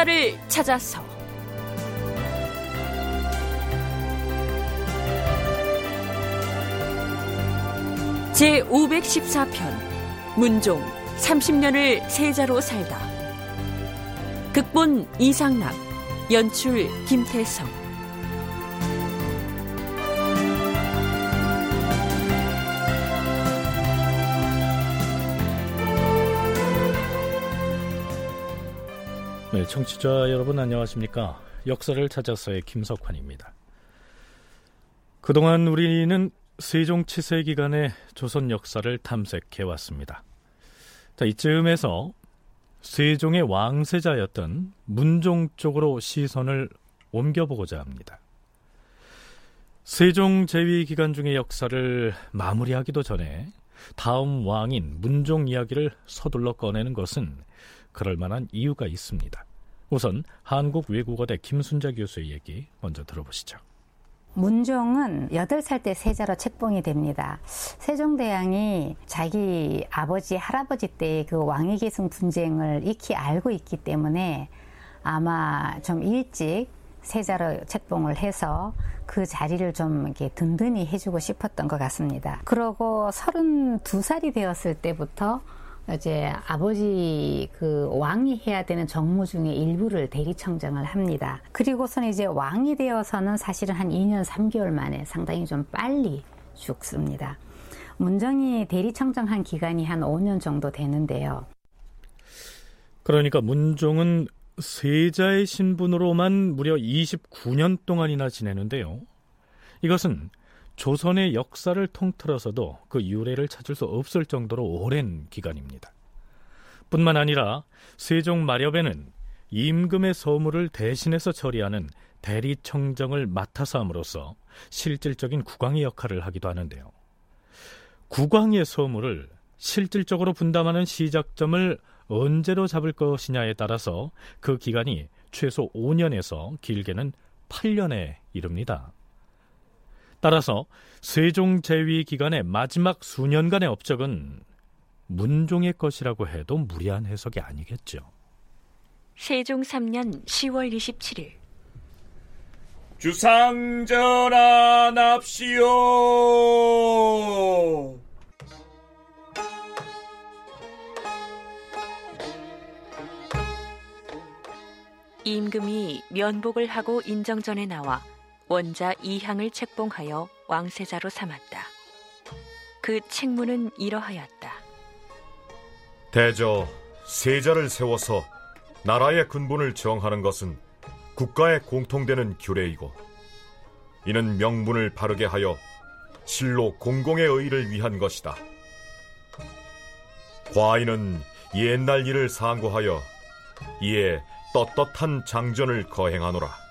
역사를 찾아서. 제 514편 문종 30년을 세자로 살다. 극본 이상락 연출 김태성 청취자 여러분 안녕하십니까? 역사를 찾아서의 김석환입니다. 그동안 우리는 세종 치세 기간의 조선 역사를 탐색해 왔습니다. 자, 이쯤에서 세종의 왕세자였던 문종 쪽으로 시선을 옮겨보고자 합니다. 세종 재위 기간 중의 역사를 마무리하기도 전에 다음 왕인 문종 이야기를 서둘러 꺼내는 것은 그럴 만한 이유가 있습니다. 우선 한국 외국어대 김순자 교수의 얘기 먼저 들어보시죠. 문종은 8살 때 세자로 책봉이 됩니다. 세종대왕이 자기 아버지, 할아버지 때의 그 왕위계승 분쟁을 익히 알고 있기 때문에 아마 좀 일찍 세자로 책봉을 해서 그 자리를 좀 이렇게 든든히 해주고 싶었던 것 같습니다. 그러고 32살이 되었을 때부터 이제 아버지 그 왕이 해야 되는 정무 중에 일부를 대리청정을 합니다. 그리고서는 이제 왕이 되어서는 사실은 한 2년 3개월 만에 상당히 좀 빨리 죽습니다. 문정이 대리청정한 기간이 한 5년 정도 되는데요. 그러니까 문종은 세자의 신분으로만 무려 29년 동안이나 지내는데요. 이것은 조선의 역사를 통틀어서도 그 유래를 찾을 수 없을 정도로 오랜 기간입니다. 뿐만 아니라 세종 마렵에는 임금의 서무를 대신해서 처리하는 대리청정을 맡아서 함으로써 실질적인 국왕의 역할을 하기도 하는데요. 국왕의 서무를 실질적으로 분담하는 시작점을 언제로 잡을 것이냐에 따라서 그 기간이 최소 5년에서 길게는 8년에 이릅니다. 따라서 세종 재위 기간의 마지막 수년간의 업적은 문종의 것이라고 해도 무리한 해석이 아니겠죠. 세종 3년 10월 27일 주상전하 납시오 임금이 면복을 하고 인정전에 나와 원자 이향을 책봉하여 왕세자로 삼았다. 그 책문은 이러하였다. 대저 세자를 세워서 나라의 근본을 정하는 것은 국가의 공통되는 규례이고 이는 명분을 바르게 하여 실로 공공의 의를 위한 것이다. 과인은 옛날 일을 상고하여 이에 떳떳한 장전을 거행하노라.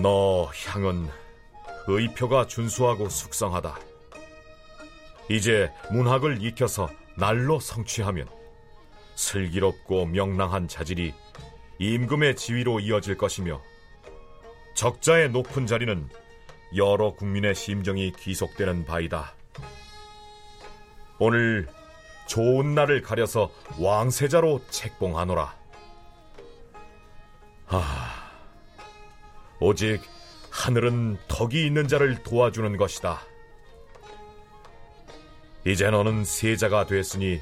너 향은 의표가 준수하고 숙성하다. 이제 문학을 익혀서 날로 성취하면 슬기롭고 명랑한 자질이 임금의 지위로 이어질 것이며 적자의 높은 자리는 여러 국민의 심정이 귀속되는 바이다. 오늘 좋은 날을 가려서 왕세자로 책봉하노라. 아. 오직 하늘은 덕이 있는 자를 도와주는 것이다. 이제 너는 세자가 됐으니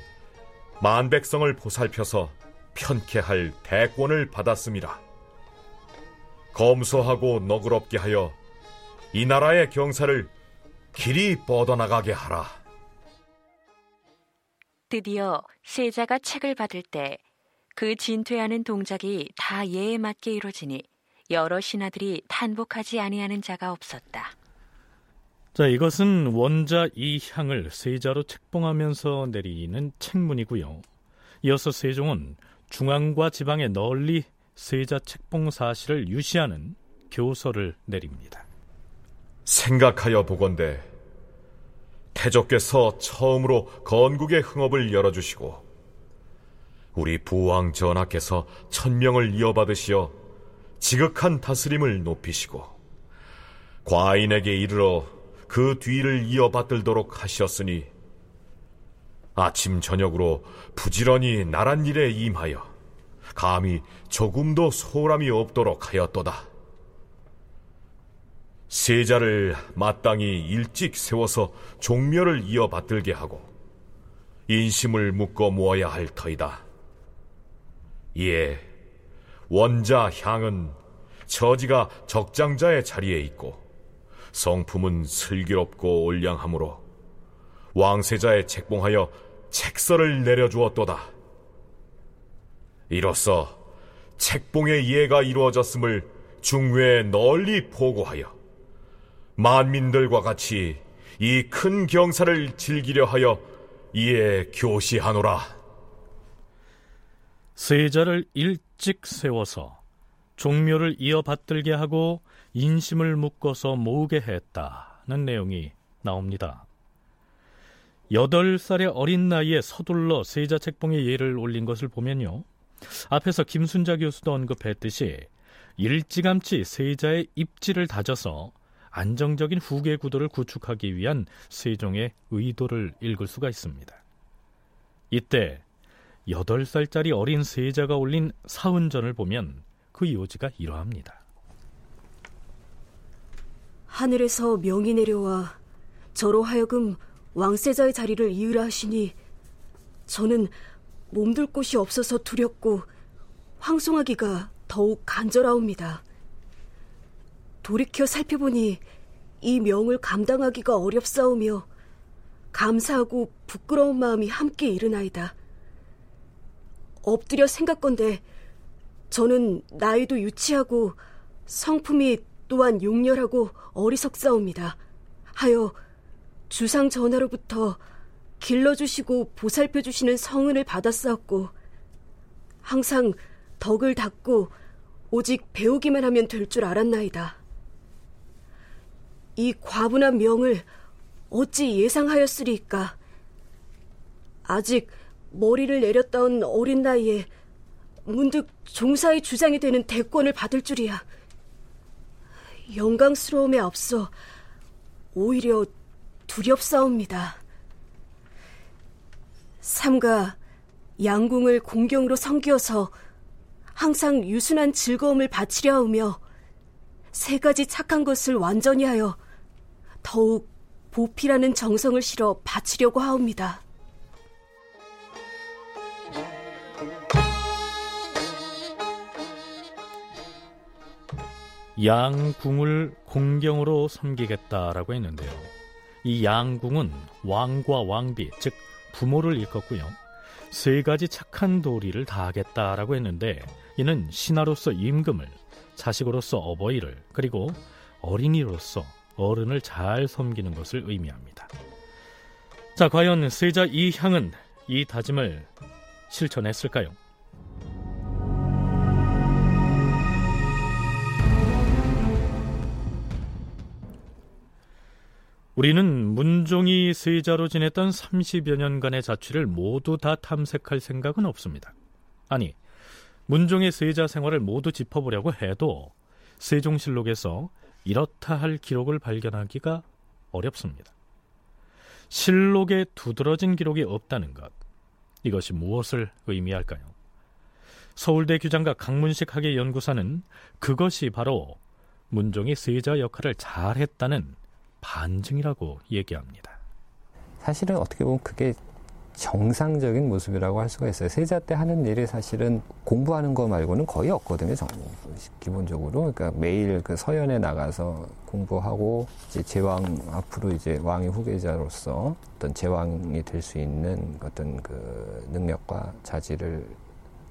만백성을 보살펴서 편케 할 대권을 받았습니다. 검소하고 너그럽게 하여 이 나라의 경사를 길이 뻗어나가게 하라. 드디어 세자가 책을 받을 때 그 진퇴하는 동작이 다 예에 맞게 이루어지니 여러 신하들이 탄복하지 아니하는 자가 없었다. 자, 이것은 원자 이 향을 세자로 책봉하면서 내리는 책문이고요. 이어서 세종은 중앙과 지방에 널리 세자 책봉 사실을 유시하는 교서를 내립니다. 생각하여 보건대 태조께서 처음으로 건국의 흥업을 열어주시고 우리 부왕 전하께서 천명을 이어받으시어 지극한 다스림을 높이시고 과인에게 이르러 그 뒤를 이어받들도록 하셨으니 아침 저녁으로 부지런히 나란 일에 임하여 감히 조금도 소람이 없도록 하였도다. 세자를 마땅히 일찍 세워서 종묘를 이어받들게 하고 인심을 묶어 모아야 할 터이다. 이에 원자 향은 처지가 적장자의 자리에 있고 성품은 슬기롭고 올량하므로 왕세자의 책봉하여 책서를 내려주었도다. 이로써 책봉의 이해가 이루어졌음을 중외에 널리 보고하여 만민들과 같이 이 큰 경사를 즐기려 하여 이에 교시하노라. 세자를 일찍 세워서 종묘를 이어받들게 하고 인심을 묶어서 모으게 했다는 내용이 나옵니다. 여덟 살의 어린 나이에 서둘러 세자 책봉의 예를 올린 것을 보면요. 앞에서 김순자 교수도 언급했듯이 일찌감치 세자의 입지를 다져서 안정적인 후계 구도를 구축하기 위한 세종의 의도를 읽을 수가 있습니다. 이때 8살짜리 어린 세자가 올린 사은전을 보면 그 요지가 이러합니다. 하늘에서 명이 내려와 저로 하여금 왕세자의 자리를 이으라 하시니 저는 몸둘 곳이 없어서 두렵고 황송하기가 더욱 간절하옵니다. 돌이켜 살펴보니 이 명을 감당하기가 어렵사오며 감사하고 부끄러운 마음이 함께 일어나이다. 엎드려 생각건대 저는 나이도 유치하고 성품이 또한 용렬하고 어리석사옵니다. 하여 주상 전하로부터 길러주시고 보살펴주시는 성은을 받았사옵고 항상 덕을 닦고 오직 배우기만 하면 될 줄 알았나이다. 이 과분한 명을 어찌 예상하였으리까? 아직 머리를 내렸던 어린 나이에 문득 종사의 주장이 되는 대권을 받을 줄이야. 영광스러움에 앞서 오히려 두렵사옵니다. 삼가 양궁을 공경으로 섬기어서 항상 유순한 즐거움을 바치려 하며 세 가지 착한 것을 완전히 하여 더욱 보필하는 정성을 실어 바치려고 하옵니다. 양궁을 공경으로 섬기겠다라고 했는데요. 이 양궁은 왕과 왕비, 즉 부모를 일컫고요. 세 가지 착한 도리를 다하겠다라고 했는데 이는 신하로서 임금을, 자식으로서 어버이를, 그리고 어린이로서 어른을 잘 섬기는 것을 의미합니다. 자, 과연 세자 이향은 이 다짐을 실천했을까요? 우리는 문종이 세자로 지냈던 30여 년간의 자취를 모두 다 탐색할 생각은 없습니다. 아니, 문종의 세자 생활을 모두 짚어보려고 해도 세종실록에서 이렇다 할 기록을 발견하기가 어렵습니다. 실록에 두드러진 기록이 없다는 것. 이것이 무엇을 의미할까요? 서울대 규장과 강문식 학예연구사는 그것이 바로 문종이 세자 역할을 잘했다는 반증이라고 얘기합니다. 사실은 어떻게 보면 그게 정상적인 모습이라고 할 수가 있어요. 세자 때 하는 일이 사실은 공부하는 거 말고는 거의 없거든요. 기본적으로. 그러니까 매일 그 서연에 나가서 공부하고 이제 제왕 앞으로 이제 왕의 후계자로서 어떤 제왕이 될 수 있는 어떤 그 능력과 자질을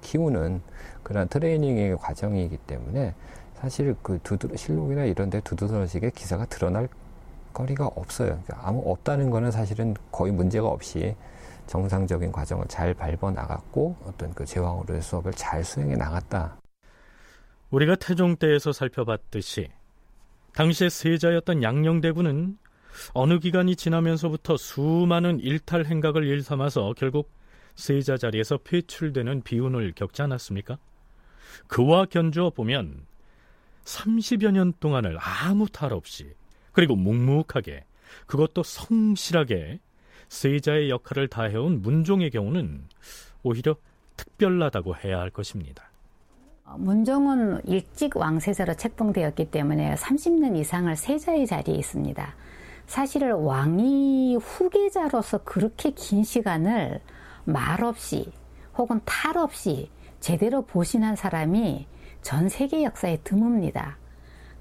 키우는 그런 트레이닝의 과정이기 때문에 사실 그 두드 실록이나 이런 데 두드러지게 기사가 드러날 거리가 없어요. 그러니까 아무 없다는 거는 사실은 거의 문제가 없이 정상적인 과정을 잘 밟아 나갔고 어떤 그 제왕으로의 수업을 잘 수행해 나갔다. 우리가 태종 때에서 살펴봤듯이 당시의 세자였던 양녕대군은 어느 기간이 지나면서부터 수많은 일탈 행각을 일삼아서 결국 세자 자리에서 폐출되는 비운을 겪지 않았습니까? 그와 견주어 보면 30여 년 동안을 아무 탈 없이 그리고 묵묵하게 그것도 성실하게 세자의 역할을 다해온 문종의 경우는 오히려 특별하다고 해야 할 것입니다. 문종은 일찍 왕세자로 책봉되었기 때문에 30년 이상을 세자의 자리에 있습니다. 사실 왕이 후계자로서 그렇게 긴 시간을 말 없이 혹은 탈 없이 제대로 보신한 사람이 전 세계 역사에 드뭅니다.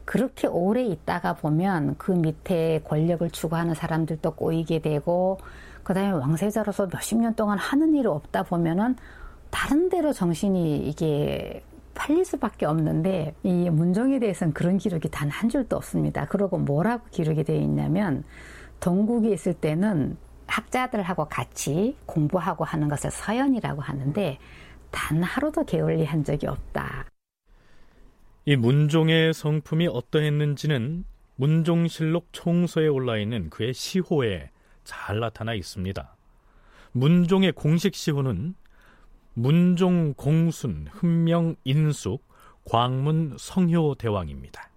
그렇게 오래 있다가 보면 그 밑에 권력을 추구하는 사람들도 꼬이게 되고 그다음에 왕세자로서 몇십 년 동안 하는 일이 없다 보면은 다른 데로 정신이 이게 팔릴 수밖에 없는데 이 문종에 대해서는 그런 기록이 단 한 줄도 없습니다. 그리고 뭐라고 기록이 되어 있냐면 동국에 있을 때는 학자들하고 같이 공부하고 하는 것을 서연이라고 하는데 단 하루도 게을리 한 적이 없다. 이 문종의 성품이 어떠했는지는 문종실록 총서에 올라 있는 그의 시호에 잘 나타나 있습니다. 문종의 공식 시호는 문종 공순 흠명 인숙 광문 성효 대왕입니다.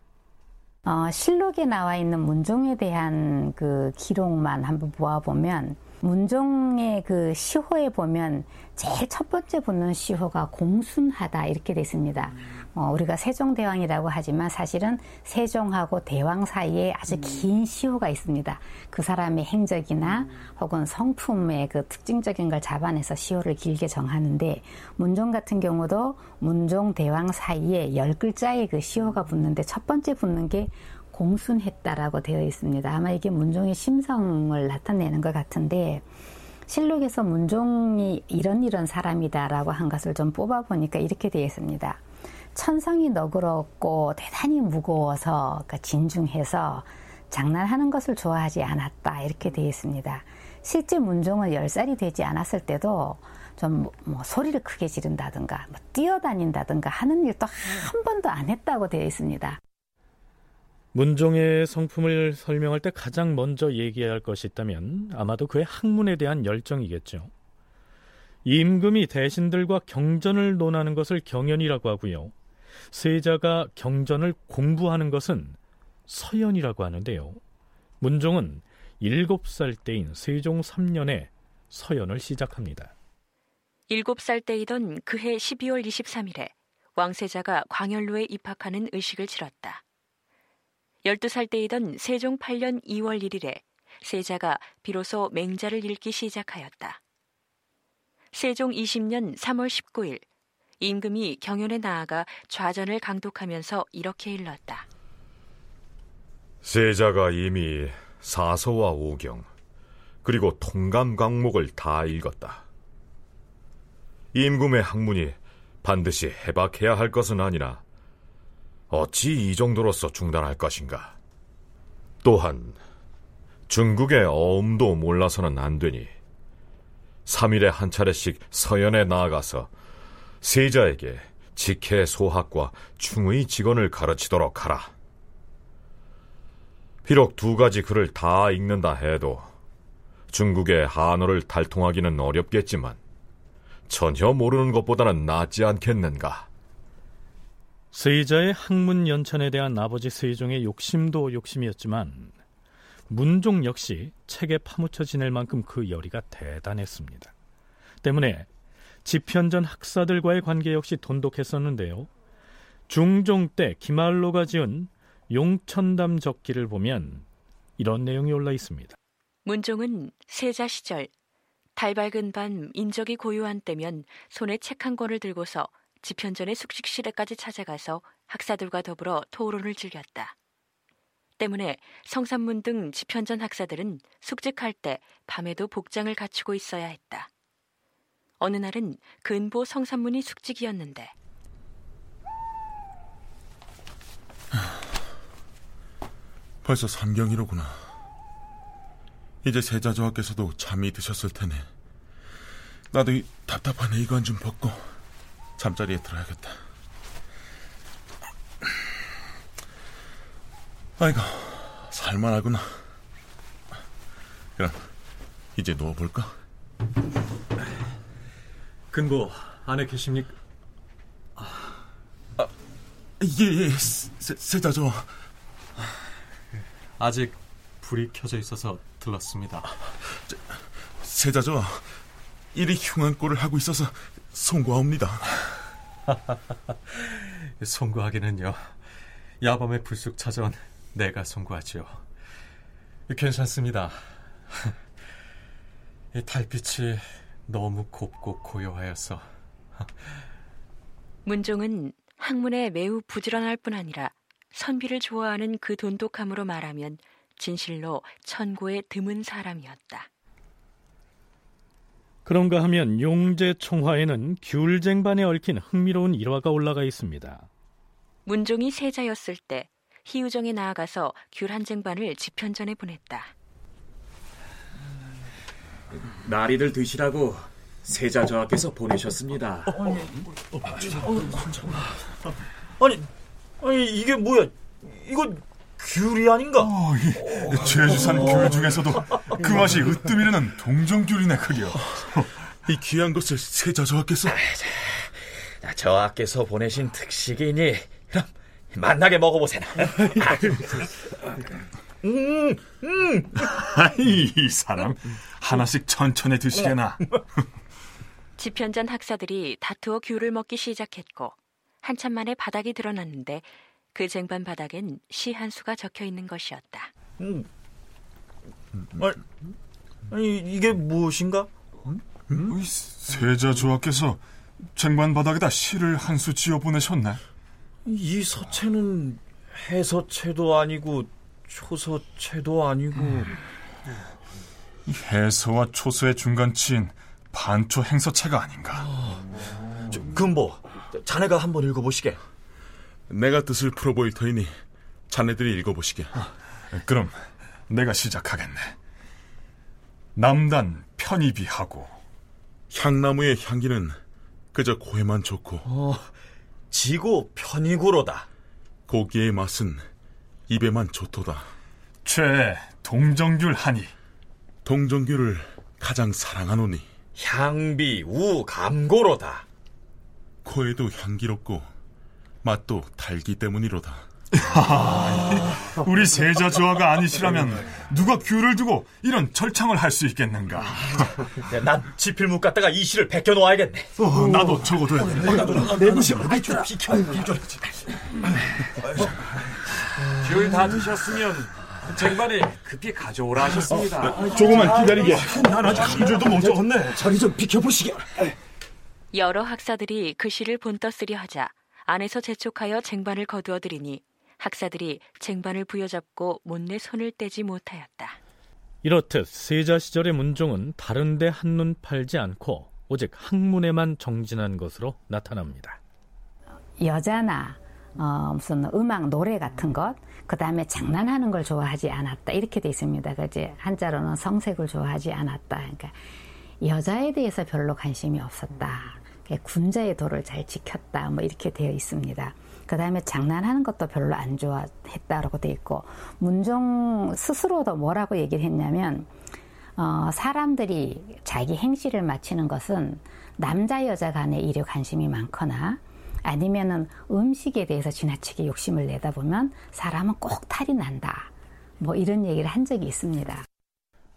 어, 실록에 나와 있는 문종에 대한 그 기록만 한번 보아보면 문종의 그 시호에 보면 제일 첫 번째 붙는 시호가 공순하다 이렇게 돼 있습니다. 어, 우리가 세종대왕이라고 하지만 사실은 세종하고 대왕 사이에 아주 긴 시호가 있습니다. 그 사람의 행적이나 혹은 성품의 그 특징적인 걸 잡아내서 시호를 길게 정하는데 문종 같은 경우도 문종 대왕 사이에 열 글자의 그 시호가 붙는데 첫 번째 붙는 게 공순했다라고 되어 있습니다. 아마 이게 문종의 심성을 나타내는 것 같은데 실록에서 문종이 이런 이런 사람이다라고 한 것을 좀 뽑아보니까 이렇게 되어 있습니다. 천성이 너그럽고 대단히 무거워서 그러니까 진중해서 장난하는 것을 좋아하지 않았다 이렇게 되어 있습니다. 실제 문종은 10살이 되지 않았을 때도 좀 뭐 소리를 크게 지른다든가 뭐 뛰어다닌다든가 하는 일도 한 번도 안 했다고 되어 있습니다. 문종의 성품을 설명할 때 가장 먼저 얘기해야 할 것이 있다면 아마도 그의 학문에 대한 열정이겠죠. 임금이 대신들과 경전을 논하는 것을 경연이라고 하고요. 세자가 경전을 공부하는 것은 서연이라고 하는데요. 문종은 7살 때인 세종 3년에 서연을 시작합니다. 7살 때이던 그해 12월 23일에 왕세자가 광열로에 입학하는 의식을 치렀다. 12살 때이던 세종 8년 2월 1일에 세자가 비로소 맹자를 읽기 시작하였다. 세종 20년 3월 19일 임금이 경연에 나아가 좌전을 강독하면서 이렇게 일렀다. 세자가 이미 사서와 오경 그리고 통감 강목을 다 읽었다. 임금의 학문이 반드시 해박해야 할 것은 아니라 어찌 이 정도로서 중단할 것인가? 또한 중국의 어음도 몰라서는 안 되니 3일에 한 차례씩 서연에 나아가서 세자에게 직해 소학과 충의 직원을 가르치도록 하라. 비록 두 가지 글을 다 읽는다 해도 중국의 한어를 달통하기는 어렵겠지만 전혀 모르는 것보다는 낫지 않겠는가? 세자의 학문 연천에 대한 아버지 세종의 욕심도 욕심이었지만 문종 역시 책에 파묻혀 지낼 만큼 그 열의가 대단했습니다. 때문에 지편전 학사들과의 관계 역시 돈독했었는데요. 중종 때 기말로가 지은 용천담 적기를 보면 이런 내용이 올라 있습니다. 문종은 세자 시절 달 밝은 밤 인적이 고요한 때면 손에 책 한 권을 들고서 지편전의 숙식실에까지 찾아가서 학사들과 더불어 토론을 즐겼다. 때문에 성산문 등 지편전 학사들은 숙직할 때 밤에도 복장을 갖추고 있어야 했다. 어느 날은 근보 성산문이 숙직이었는데 벌써 삼경이로구나. 이제 세자저하께서도 잠이 드셨을 테네. 나도 이 답답한 의관 좀 벗고 잠자리에 들어야겠다. 아이고, 살만하구나. 그럼 이제 누워볼까? 근고 안에 계십니까? 아, 예, 예, 세, 세자저. 아직 불이 켜져 있어서 들렀습니다. 세자저, 이리 흉한 꼴을 하고 있어서 송구하옵니다. 송구하기는요. 야밤에 불쑥 찾아온 내가 송구하지요. 괜찮습니다. 이 달빛이 너무 곱고 고요하여서. 문종은 학문에 매우 부지런할 뿐 아니라 선비를 좋아하는 그 돈독함으로 말하면 진실로 천고의 드문 사람이었다. 그런가 하면 용제 총화에는 귤쟁반에 얽힌 흥미로운 일화가 올라가 있습니다. 문종이 세자였을 때 희우정에 나아가서 귤 한 쟁반을 집현전에 보냈다. 나리들 드시라고 세자 저하께서 보내셨습니다. 아니, 아니 이게 뭐야? 이거 귤이 아닌가? 어, 이 제주산 귤 중에서도 그 맛이 으뜸이라는 동정귤이네 그려. 이 귀한 것을 세자 저하께서 저하께서 보내신 특식이니 그럼 만나게 먹어보세나. 음, 음. 아이, 이 사람 하나씩 천천히 드시게나. 집현전 학사들이 다투어 귤을 먹기 시작했고 한참 만에 바닥이 드러났는데 그 쟁반 바닥엔 시 한 수가 적혀 있는 것이었다. 음. 아니, 아니 이게 무엇인가? 음? 세자 조하께서 쟁반 바닥에다 시를 한 수 지어 보내셨네. 이 서체는 해서체도 아니고 초서체도 아니고 해서와 초서의 중간치인 반초 행서체가 아닌가. 저, 금보, 자네가 한번 읽어보시게. 내가 뜻을 풀어보일 터이니 자네들이 읽어보시게. 그럼 내가 시작하겠네. 남단 편입이 하고 향나무의 향기는 그저 코에만 좋고 어, 지고 편이구로다. 고기의 맛은 입에만 좋도다. 최 동정귤 하니 동정귤을 가장 사랑하노니 향비 우 감고로다. 코에도 향기롭고 맛도 달기 때문이로다. 우리 세자 조화가 아니시라면 누가 귤을 두고 이런 절창을 할 수 있겠는가? 야, 난 지필묵 갖다가 이 시를 베껴 놓아야겠네. 어, 나도 적어둬야 돼. 내부시 비켜 비켜 비켜. 귤다 드셨으면 쟁반에 급히 가져오라 하셨습니다. 아, 조금만 기다리게. 난 아직 한 줄도 못 적었네. 자리 좀 비켜보시게. 여러 학사들이 그 시를 본떠 쓰려 하자 안에서 재촉하여 쟁반을 거두어들이니 학사들이 쟁반을 부여잡고 못내 손을 떼지 못하였다. 이렇듯 세자 시절의 문종은 다른데 한눈 팔지 않고 오직 학문에만 정진한 것으로 나타납니다. 여자나 어, 무슨 음악 노래 같은 것, 그 다음에 장난하는 걸 좋아하지 않았다 이렇게 돼 있습니다. 그지 한자로는 성색을 좋아하지 않았다. 그러니까 여자에 대해서 별로 관심이 없었다. 군자의 도를 잘 지켰다. 뭐 이렇게 되어 있습니다. 그 다음에 장난하는 것도 별로 안 좋아했다라고 돼 있고 문종 스스로도 뭐라고 얘기를 했냐면 어, 사람들이 자기 행실을 마치는 것은 남자 여자 간의 일에 관심이 많거나 아니면은 음식에 대해서 지나치게 욕심을 내다 보면 사람은 꼭 탈이 난다. 뭐 이런 얘기를 한 적이 있습니다.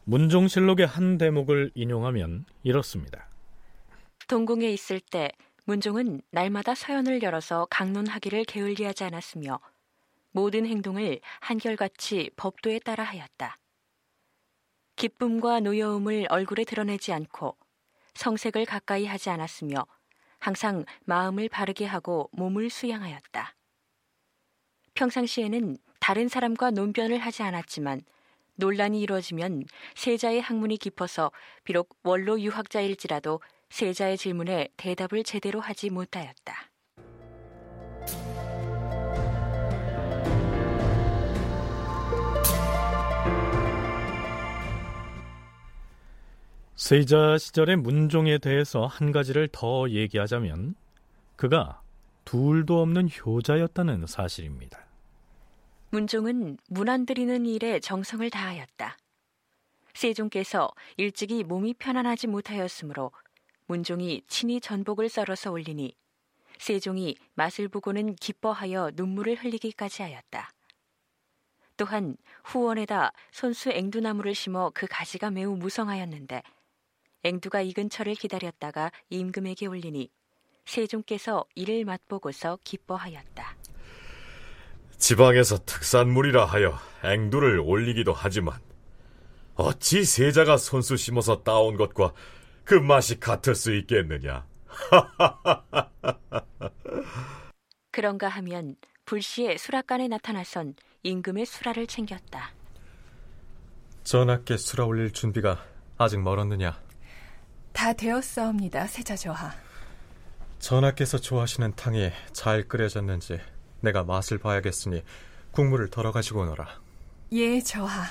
문종실록의 한 대목을 인용하면 이렇습니다. 동궁에 있을 때 문종은 날마다 서연을 열어서 강론하기를 게을리하지 않았으며 모든 행동을 한결같이 법도에 따라 하였다. 기쁨과 노여움을 얼굴에 드러내지 않고 성색을 가까이 하지 않았으며 항상 마음을 바르게 하고 몸을 수양하였다. 평상시에는 다른 사람과 논변을 하지 않았지만 논란이 이루어지면 세자의 학문이 깊어서 비록 원로 유학자일지라도 세자의 질문에 대답을 제대로 하지 못하였다. 세자 시절의 문종에 대해서 한 가지를 더 얘기하자면 그가 둘도 없는 효자였다는 사실입니다. 문종은 문안 드리는 일에 정성을 다하였다. 세종께서 일찍이 몸이 편안하지 못하였으므로 문종이 친히 전복을 썰어서 올리니 세종이 맛을 보고는 기뻐하여 눈물을 흘리기까지 하였다. 또한 후원에다 손수 앵두나무를 심어 그 가지가 매우 무성하였는데 앵두가 익은 철을 기다렸다가 임금에게 올리니 세종께서 이를 맛보고서 기뻐하였다. 지방에서 특산물이라 하여 앵두를 올리기도 하지만 어찌 세자가 손수 심어서 따온 것과 그 맛이 같을 수 있겠느냐? 그런가 하면 불시에 수락관에 나타나선 임금의 수라를 챙겼다. 전하께 수라 올릴 준비가 아직 멀었느냐? 다 되었사옵니다, 세자저하. 전하께서 좋아하시는 탕이 잘 끓여졌는지 내가 맛을 봐야겠으니 국물을 덜어 가지고 오너라. 예, 저하.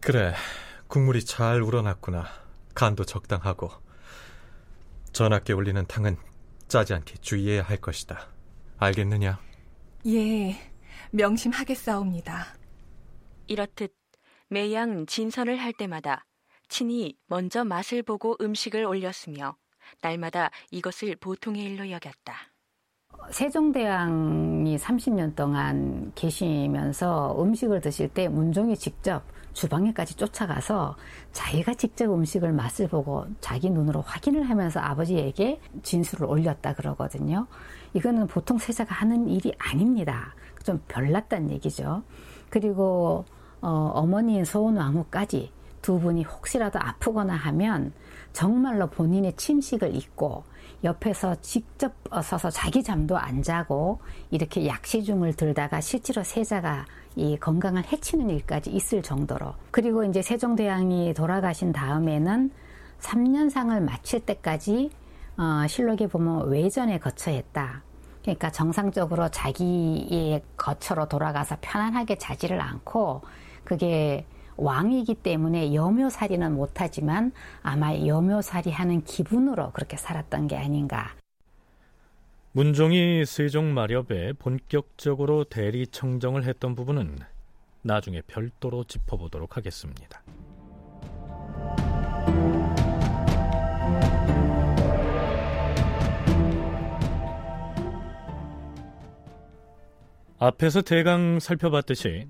그래, 국물이 잘 우러났구나. 간도 적당하고. 전하께 올리는 탕은 짜지 않게 주의해야 할 것이다. 알겠느냐? 예, 명심하겠사옵니다. 이렇듯 매양 진선을 할 때마다 친히 먼저 맛을 보고 음식을 올렸으며 날마다 이것을 보통의 일로 여겼다. 세종대왕이 30년 동안 계시면서 음식을 드실 때 문종이 직접 주방에까지 쫓아가서 자기가 직접 음식을 맛을 보고 자기 눈으로 확인을 하면서 아버지에게 진술을 올렸다 그러거든요. 이거는 보통 세자가 하는 일이 아닙니다. 좀 별났단 얘기죠. 그리고 어, 어머니인 소원왕후까지 두 분이 혹시라도 아프거나 하면 정말로 본인의 침식을 잊고 옆에서 직접 서서 자기 잠도 안 자고 이렇게 약시중을 들다가 실제로 세자가 이 건강을 해치는 일까지 있을 정도로 그리고 이제 세종대왕이 돌아가신 다음에는 3년상을 마칠 때까지 어, 실록에 보면 외전에 거처했다. 그러니까 정상적으로 자기의 거처로 돌아가서 편안하게 자지를 않고 그게 왕이기 때문에 여묘살이는 못하지만 아마 여묘살이 하는 기분으로 그렇게 살았던 게 아닌가. 문종이 세종 마렵에 본격적으로 대리 청정을 했던 부분은 나중에 별도로 짚어보도록 하겠습니다. 앞에서 대강 살펴봤듯이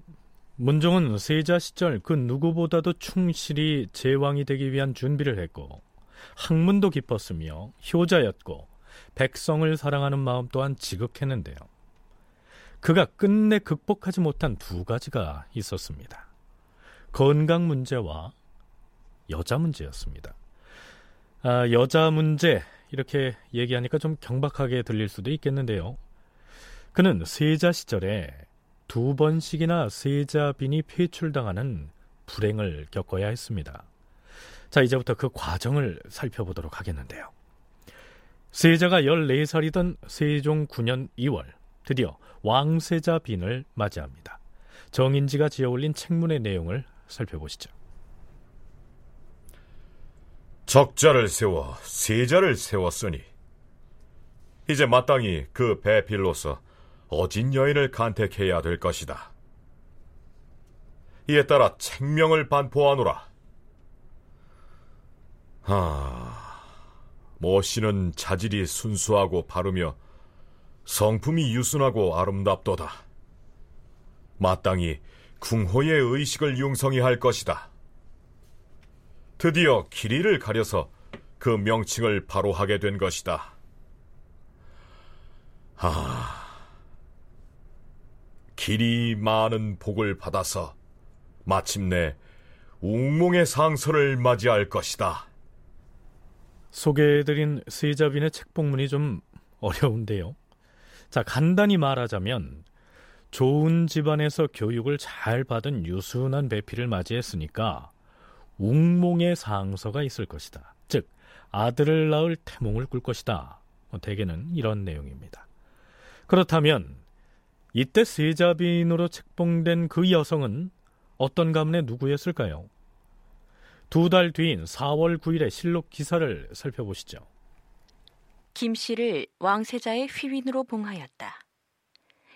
문종은 세자 시절 그 누구보다도 충실히 제왕이 되기 위한 준비를 했고 학문도 깊었으며 효자였고 백성을 사랑하는 마음 또한 지극했는데요. 그가 끝내 극복하지 못한 두 가지가 있었습니다. 건강 문제와 여자 문제였습니다. 아, 여자 문제 이렇게 얘기하니까 좀 경박하게 들릴 수도 있겠는데요. 그는 세자 시절에 두 번씩이나 세자빈이 폐출당하는 불행을 겪어야 했습니다. 자, 이제부터 그 과정을 살펴보도록 하겠는데요. 세자가 14살이던 세종 9년 2월 드디어 왕세자 빈을 맞이합니다. 정인지가 지어올린 책문의 내용을 살펴보시죠. 적자를 세워 세자를 세웠으니 이제 마땅히 그 배필로서 어진 여인을 간택해야 될 것이다. 이에 따라 책명을 반포하노라. 하, 모 씨는 자질이 순수하고 바르며 성품이 유순하고 아름답도다. 마땅히 궁호의 의식을 융성히 할 것이다. 드디어 길이를 가려서 그 명칭을 바로 하게 된 것이다. 하, 길이 많은 복을 받아서 마침내 웅몽의 상서를 맞이할 것이다. 소개해드린 세자빈의 책봉문이 좀 어려운데요. 자, 간단히 말하자면 좋은 집안에서 교육을 잘 받은 유순한 배필을 맞이했으니까 웅몽의 상서가 있을 것이다. 즉, 아들을 낳을 태몽을 꿀 것이다. 뭐 대개는 이런 내용입니다. 그렇다면 이때 세자빈으로 책봉된 그 여성은 어떤 가문의 누구였을까요? 두 달 뒤인 4월 9일의 실록 기사를 살펴보시죠. 김 씨를 왕세자의 휘윈으로 봉하였다.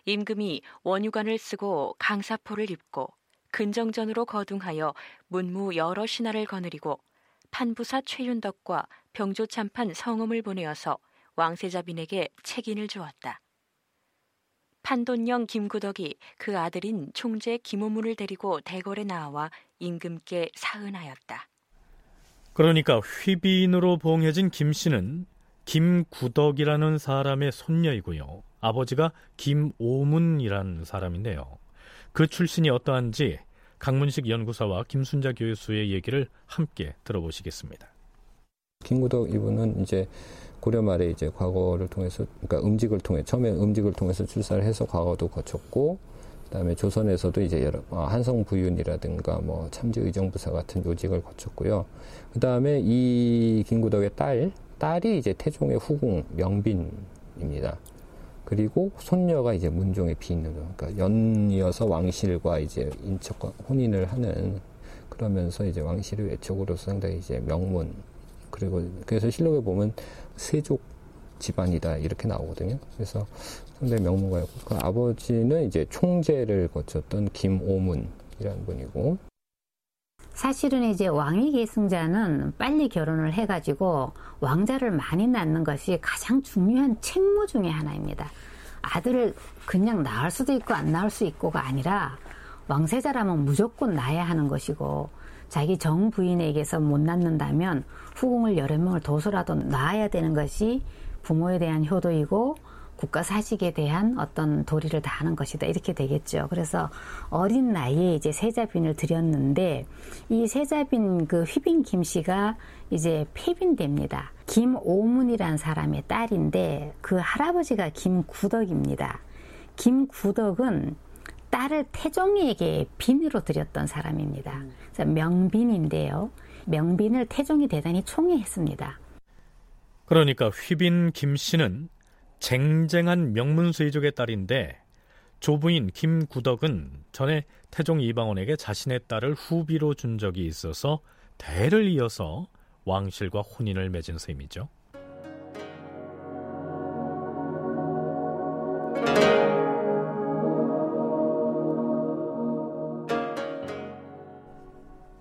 임금이 원유관을 쓰고 강사포를 입고 근정전으로 거둥하여 문무 여러 신하를 거느리고 판부사 최윤덕과 병조 참판 성음을 보내어서 왕세자빈에게 책인을 주었다. 판돈령 김구덕이 그 아들인 총재 김호문을 데리고 대궐에 나와 임금께 사은하였다. 그러니까 휘빈으로 봉해진 김 씨는 김구덕이라는 사람의 손녀이고요. 아버지가 김오문이라는 사람인데요. 그 출신이 어떠한지 강문식 연구사와 김순자 교수의 얘기를 함께 들어보시겠습니다. 김구덕 이분은 이제 고려 말에 이제 과거를 통해서 그러니까 음직을 통해 처음에 음직을 통해서 출사를 해서 과거도 거쳤고 그다음에 조선에서도 이제 여러 어, 한성 부윤이라든가 뭐 참지 의정부사 같은 요직을 거쳤고요. 그다음에 이 김구덕의 딸 딸이 이제 태종의 후궁 명빈입니다. 그리고 손녀가 이제 문종의 비인으로 그러니까 연이어서 왕실과 이제 인척과 혼인을 하는 그러면서 이제 왕실의 외척으로서 상당히 이제 명문 그리고 그래서 실록에 보면 세족 집안이다 이렇게 나오거든요. 그래서 상당히 명문가였고 그 아버지는 이제 총재를 거쳤던 김오문이라는 분이고 사실은 이제 왕위 계승자는 빨리 결혼을 해가지고 왕자를 많이 낳는 것이 가장 중요한 책무 중의 하나입니다. 아들을 그냥 낳을 수도 있고 안 낳을 수 있고가 아니라 왕세자라면 무조건 낳아야 하는 것이고 자기 정 부인에게서 못 낳는다면 후궁을 여러 명을 둬서라도 낳아야 되는 것이 부모에 대한 효도이고 국가 사직에 대한 어떤 도리를 다하는 것이다 이렇게 되겠죠. 그래서 어린 나이에 이제 세자빈을 들였는데 이 세자빈 그 휘빈 김 씨가 이제 폐빈됩니다. 김오문이란 사람의 딸인데 그 할아버지가 김구덕입니다. 김구덕은 딸을 태종에게 빈으로 드렸던 사람입니다. 그래서 명빈인데요. 명빈을 태종이 대단히 총애했습니다. 그러니까 휘빈 김 씨는 쟁쟁한 명문수의족의 딸인데 조부인 김구덕은 전에 태종 이방원에게 자신의 딸을 후비로 준 적이 있어서 대를 이어서 왕실과 혼인을 맺은 셈이죠.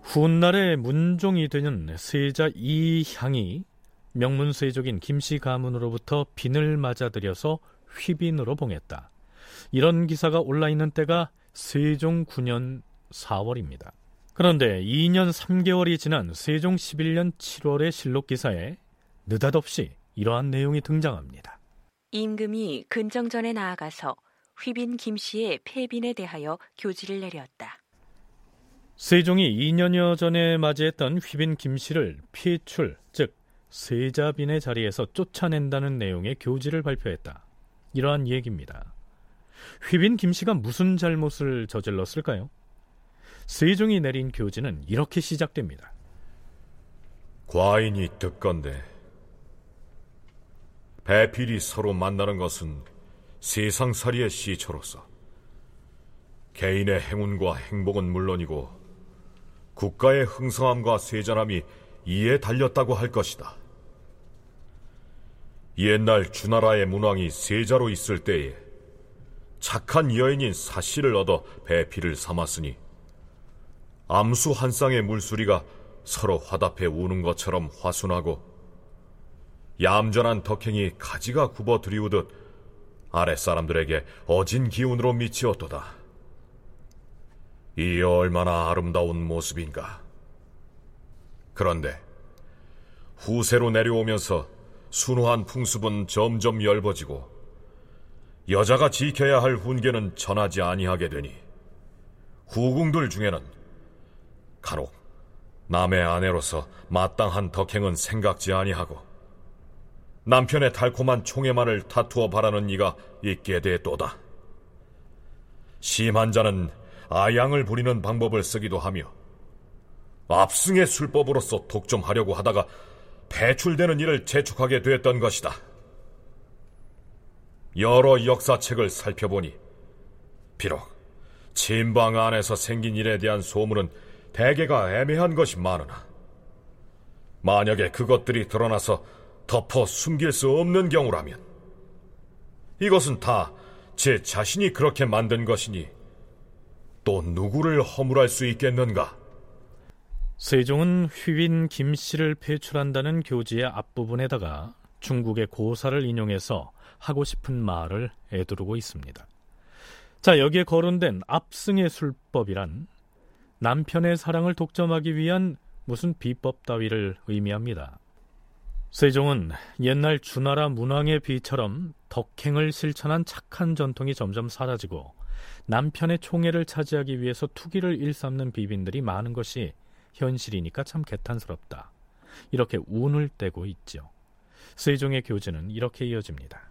훗날에 문종이 되는 세자 이향이 명문세족인 김씨 가문으로부터 빈을 맞아들여서 휘빈으로 봉했다. 이런 기사가 올라있는 때가 세종 9년 4월입니다. 그런데 2년 3개월이 지난 세종 11년 7월의 실록 기사에 느닷없이 이러한 내용이 등장합니다. 임금이 근정전에 나아가서 휘빈 김씨의 폐빈에 대하여 교지를 내렸다. 세종이 2년여 전에 맞이했던 휘빈 김씨를 피출, 즉 세자빈의 자리에서 쫓아낸다는 내용의 교지를 발표했다. 이러한 얘기입니다. 휘빈 김씨가 무슨 잘못을 저질렀을까요? 세종이 내린 교지는 이렇게 시작됩니다. 과인이 듣건데 배필이 서로 만나는 것은 세상살이의 시초로서 개인의 행운과 행복은 물론이고 국가의 흥성함과 세전함이 이에 달렸다고 할 것이다. 옛날 주나라의 문왕이 세자로 있을 때에 착한 여인인 사씨를 얻어 배필을 삼았으니 암수 한 쌍의 물수리가 서로 화답해 우는 것처럼 화순하고 얌전한 덕행이 가지가 굽어 들이우듯 아랫사람들에게 어진 기운으로 미치었도다. 이 얼마나 아름다운 모습인가. 그런데 후세로 내려오면서 순화한 풍습은 점점 엷어지고 여자가 지켜야 할 훈계는 전하지 아니하게 되니 후궁들 중에는 간혹 남의 아내로서 마땅한 덕행은 생각지 아니하고 남편의 달콤한 총애만을 다투어 바라는 이가 있게 되도다. 심한 자는 아양을 부리는 방법을 쓰기도 하며 압승의 술법으로서 독점하려고 하다가 배출되는 일을 재촉하게 됐던 것이다. 여러 역사책을 살펴보니 비록 진방 안에서 생긴 일에 대한 소문은 대개가 애매한 것이 많으나 만약에 그것들이 드러나서 덮어 숨길 수 없는 경우라면 이것은 다 제 자신이 그렇게 만든 것이니 또 누구를 허물할 수 있겠는가? 세종은 휘빈 김씨를 배출한다는 교지의 앞부분에다가 중국의 고사를 인용해서 하고 싶은 말을 애두르고 있습니다. 자, 여기에 거론된 압승의 술법이란 남편의 사랑을 독점하기 위한 무슨 비법 따위를 의미합니다. 세종은 옛날 주나라 문왕의 비처럼 덕행을 실천한 착한 전통이 점점 사라지고 남편의 총애를 차지하기 위해서 투기를 일삼는 비빈들이 많은 것이 현실이니까 참 개탄스럽다. 이렇게 운을 떼고 있죠. 세종의 교제는 이렇게 이어집니다.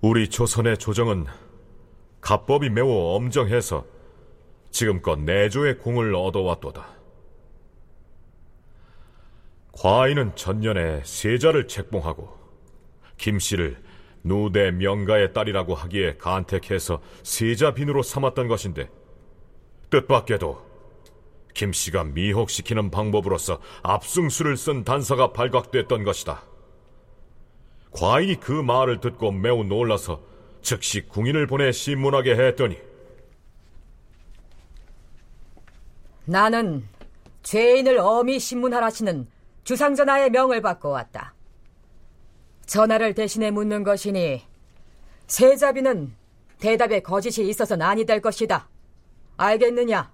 우리 조선의 조정은 가법이 매우 엄정해서 지금껏 내조의 공을 얻어왔도다. 과인은 전년에 세자를 책봉하고 김씨를 누대 명가의 딸이라고 하기에 간택해서 세자 빈으로 삼았던 것인데 뜻밖에도 김 씨가 미혹시키는 방법으로서 압승수를 쓴 단서가 발각됐던 것이다. 과인이 그 말을 듣고 매우 놀라서 즉시 궁인을 보내 신문하게 했더니 나는 죄인을 엄히 신문하라시는 주상전하의 명을 받고 왔다. 전하를 대신해 묻는 것이니 세자비는 대답에 거짓이 있어서는 아니 될 것이다. 알겠느냐?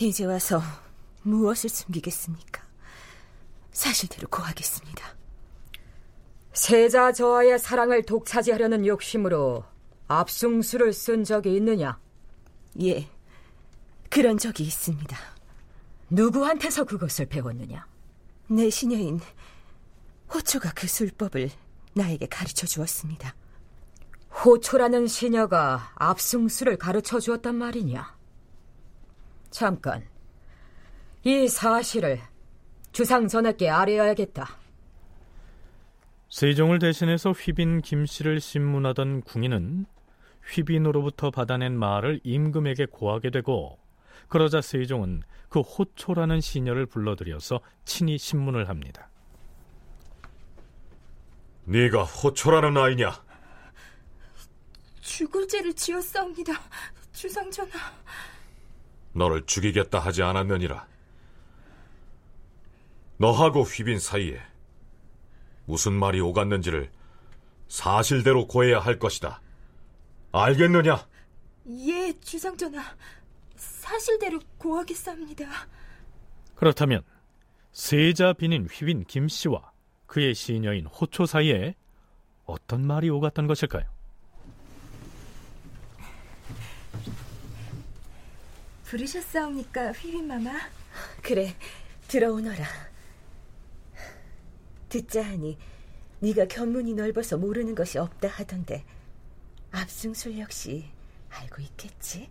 이제 와서 무엇을 숨기겠습니까? 사실대로 고하겠습니다. 세자 저하의 사랑을 독차지하려는 욕심으로 압승수를 쓴 적이 있느냐? 예, 그런 적이 있습니다. 누구한테서 그것을 배웠느냐? 내 시녀인 호초가 그 술법을 나에게 가르쳐 주었습니다. 호초라는 시녀가 압승수를 가르쳐 주었단 말이냐? 잠깐, 이 사실을 주상 전하께 아뢰어야겠다. 세종을 대신해서 휘빈 김씨를 신문하던 궁인은 휘빈으로부터 받아낸 말을 임금에게 고하게 되고 그러자 세종은 그 호초라는 시녀를 불러들여서 친히 신문을 합니다. 네가 호초라는 아이냐? 죽을 죄를 지었사옵니다. 주상전하. 너를 죽이겠다 하지 않았느니라. 너하고 휘빈 사이에 무슨 말이 오갔는지를 사실대로 고해야 할 것이다. 알겠느냐? 예, 주상전하. 사실대로 고하겠사옵니다. 그렇다면 세자 비인 휘빈 김씨와 그의 시녀인 호초 사이에 어떤 말이 오갔던 것일까요? 부르셨사옵니까, 휘빈마마? 그래, 들어오너라. 듣자 하니 네가 견문이 넓어서 모르는 것이 없다 하던데 압승술 역시 알고 있겠지?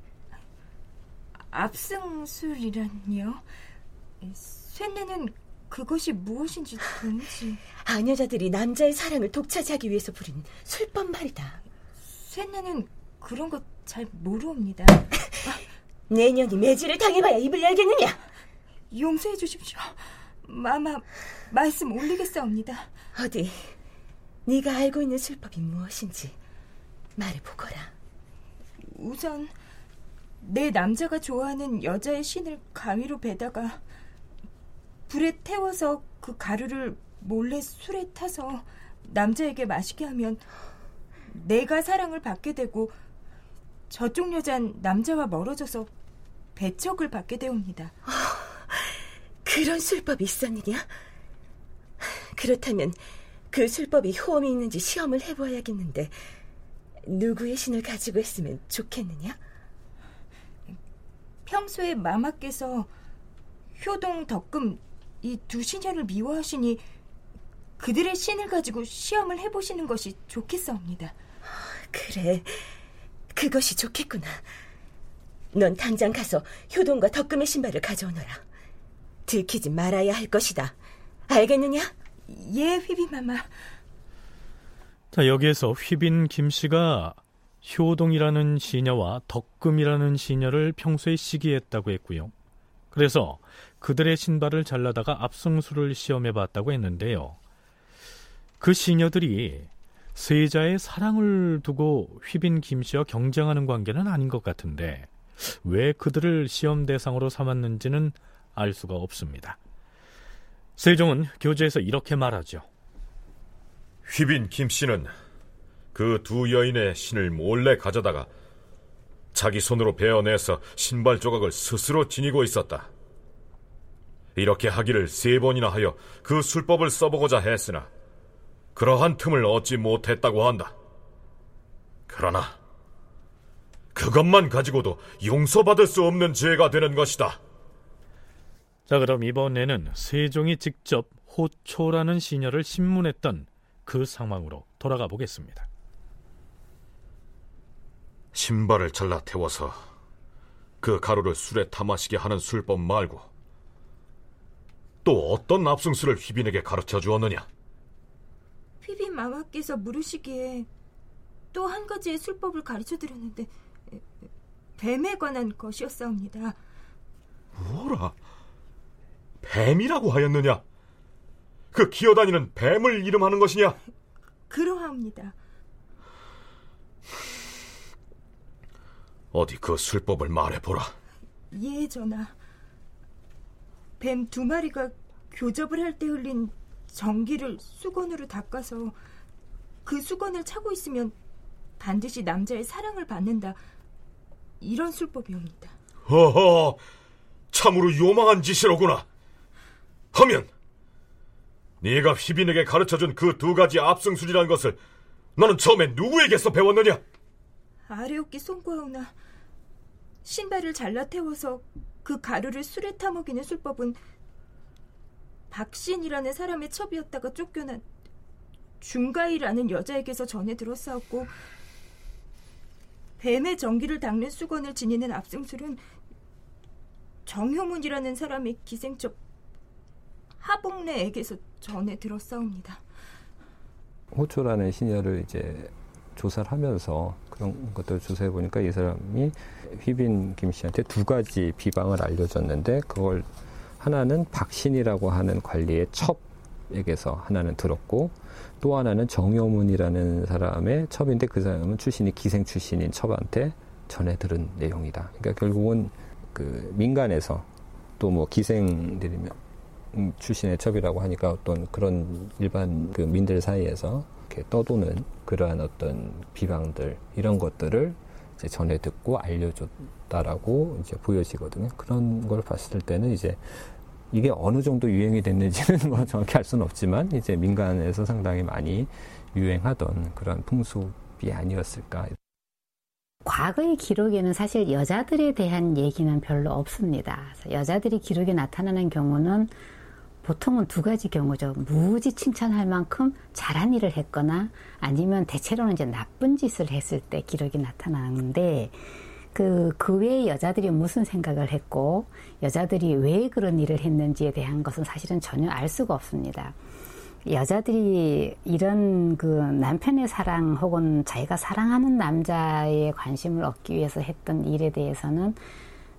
압승술이란요? 쇠뇌는 그것이 무엇인지 도무지 아녀자들이 남자의 사랑을 독차지하기 위해서 부리는 술법 말이다 쇠뇌는 그런 것 잘 모르옵니다 내년이 매질을 당해봐야 입을 열겠느냐? 용서해 주십시오. 마마 말씀 올리겠사옵니다. 어디 네가 알고 있는 술법이 무엇인지 말해 보거라. 우선 내 남자가 좋아하는 여자의 신을 가위로 베다가 불에 태워서 그 가루를 몰래 술에 타서 남자에게 마시게 하면 내가 사랑을 받게 되고 저쪽 여잔 남자와 멀어져서 배척을 받게 되옵니다. 어, 그런 술법이 있었느냐? 그렇다면 그 술법이 효험이 있는지 시험을 해보아야겠는데 누구의 신을 가지고 했으면 좋겠느냐? 평소에 마마께서 효동, 덕금 이 두 신녀를 미워하시니 그들의 신을 가지고 시험을 해보시는 것이 좋겠사옵니다. 그래, 그것이 좋겠구나. 넌 당장 가서 효동과 덕금의 신발을 가져오너라. 들키지 말아야 할 것이다. 알겠느냐? 예, 휘빈마마. 자, 여기에서 휘빈 김씨가 효동이라는 시녀와 덕금이라는 시녀를 평소에 시기했다고 했고요. 그래서 그들의 신발을 잘라다가 압승수를 시험해 봤다고 했는데요. 그 시녀들이 세자의 사랑을 두고 휘빈 김씨와 경쟁하는 관계는 아닌 것 같은데 왜 그들을 시험 대상으로 삼았는지는 알 수가 없습니다. 세종은 교재에서 이렇게 말하죠. 휘빈 김 씨는 그 두 여인의 신을 몰래 가져다가 자기 손으로 베어내서 신발 조각을 스스로 지니고 있었다. 이렇게 하기를 세 번이나 하여 그 술법을 써보고자 했으나 그러한 틈을 얻지 못했다고 한다. 그러나 그것만 가지고도 용서받을 수 없는 죄가 되는 것이다. 자, 그럼 이번에는 세종이 직접 호초라는 시녀를 신문했던 그 상황으로 돌아가 보겠습니다. 신발을 잘라 태워서 그 가루를 술에 타마시게 하는 술법 말고 또 어떤 납승술을 휘빈에게 가르쳐 주었느냐? 휘빈 마마께서 물으시기에 또 한 가지의 술법을 가르쳐 드렸는데 뱀에 관한 것이었사옵니다. 뭐라? 뱀이라고 하였느냐? 그 기어다니는 뱀을 이름하는 것이냐? 그러합니다. 어디 그 술법을 말해보라. 예, 전하. 뱀 두 마리가 교접을 할 때 흘린 전기를 수건으로 닦아서 그 수건을 차고 있으면 반드시 남자의 사랑을 받는다. 이런 술법이옵니다. 허허, 참으로 요망한 짓이로구나. 하면 네가 휘빈에게 가르쳐준 그 두 가지 압승술이라는 것을 너는 처음에 누구에게서 배웠느냐? 아래옵기 송과오나 신발을 잘라 태워서 그 가루를 술에 타먹이는 술법은 박신이라는 사람의 첩이었다가 쫓겨난 중가이라는 여자에게서 전해 들었사옵고 뱀의 전기를 닦는 수건을 지니는 압승술은 정효문이라는 사람의 기생첩 하복래에게서 전해 들었사옵니다. 호초라는 시녀를 이제 조사를 하면서 그런 것들을 조사해 보니까 이 사람이 휘빈 김 씨한테 두 가지 비방을 알려줬는데 그걸 하나는 박신이라고 하는 관리의 첩에게서 하나는 들었고 또 하나는 정효문이라는 사람의 첩인데 그 사람은 출신이 기생 출신인 첩한테 전해 들은 내용이다. 그러니까 결국은 그 민간에서 또 뭐 기생들이면 출신의 첩이라고 하니까 어떤 그런 일반 그 민들 사이에서 이렇게 떠도는 그러한 어떤 비방들 이런 것들을 이제 전해 듣고 알려줬다라고 이제 보여지거든요. 그런 걸 봤을 때는 이제 이게 어느 정도 유행이 됐는지는 뭐 정확히 알 수는 없지만 이제 민간에서 상당히 많이 유행하던 그런 풍습이 아니었을까. 과거의 기록에는 사실 여자들에 대한 얘기는 별로 없습니다. 여자들이 기록에 나타나는 경우는 보통은 두 가지 경우죠. 무지 칭찬할 만큼 잘한 일을 했거나 아니면 대체로는 이제 나쁜 짓을 했을 때 기록이 나타나는데 그, 그 외에 여자들이 무슨 생각을 했고 여자들이 왜 그런 일을 했는지에 대한 것은 사실은 전혀 알 수가 없습니다. 여자들이 이런 그 남편의 사랑 혹은 자기가 사랑하는 남자의 관심을 얻기 위해서 했던 일에 대해서는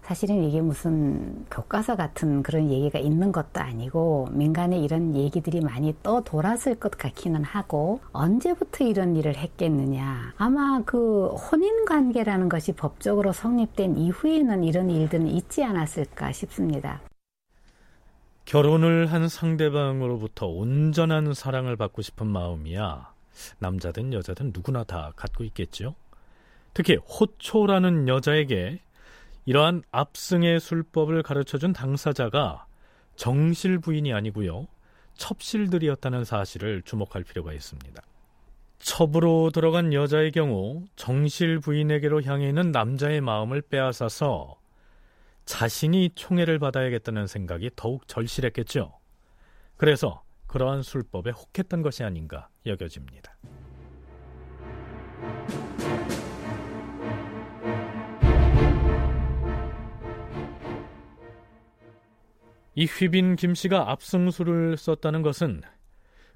사실은 이게 무슨 교과서 같은 그런 얘기가 있는 것도 아니고 민간에 이런 얘기들이 많이 떠 돌았을 것 같기는 하고 언제부터 이런 일을 했겠느냐 아마 그 혼인 관계라는 것이 법적으로 성립된 이후에는 이런 일들은 있지 않았을까 싶습니다. 결혼을 한 상대방으로부터 온전한 사랑을 받고 싶은 마음이야 남자든 여자든 누구나 다 갖고 있겠죠. 특히 호초라는 여자에게 이러한 압승의 술법을 가르쳐준 당사자가 정실 부인이 아니고요. 첩실들이었다는 사실을 주목할 필요가 있습니다. 첩으로 들어간 여자의 경우 정실 부인에게로 향해 있는 남자의 마음을 빼앗아서 자신이 총애를 받아야겠다는 생각이 더욱 절실했겠죠. 그래서 그러한 술법에 혹했던 것이 아닌가 여겨집니다. 이 휘빈 김씨가 압승술을 썼다는 것은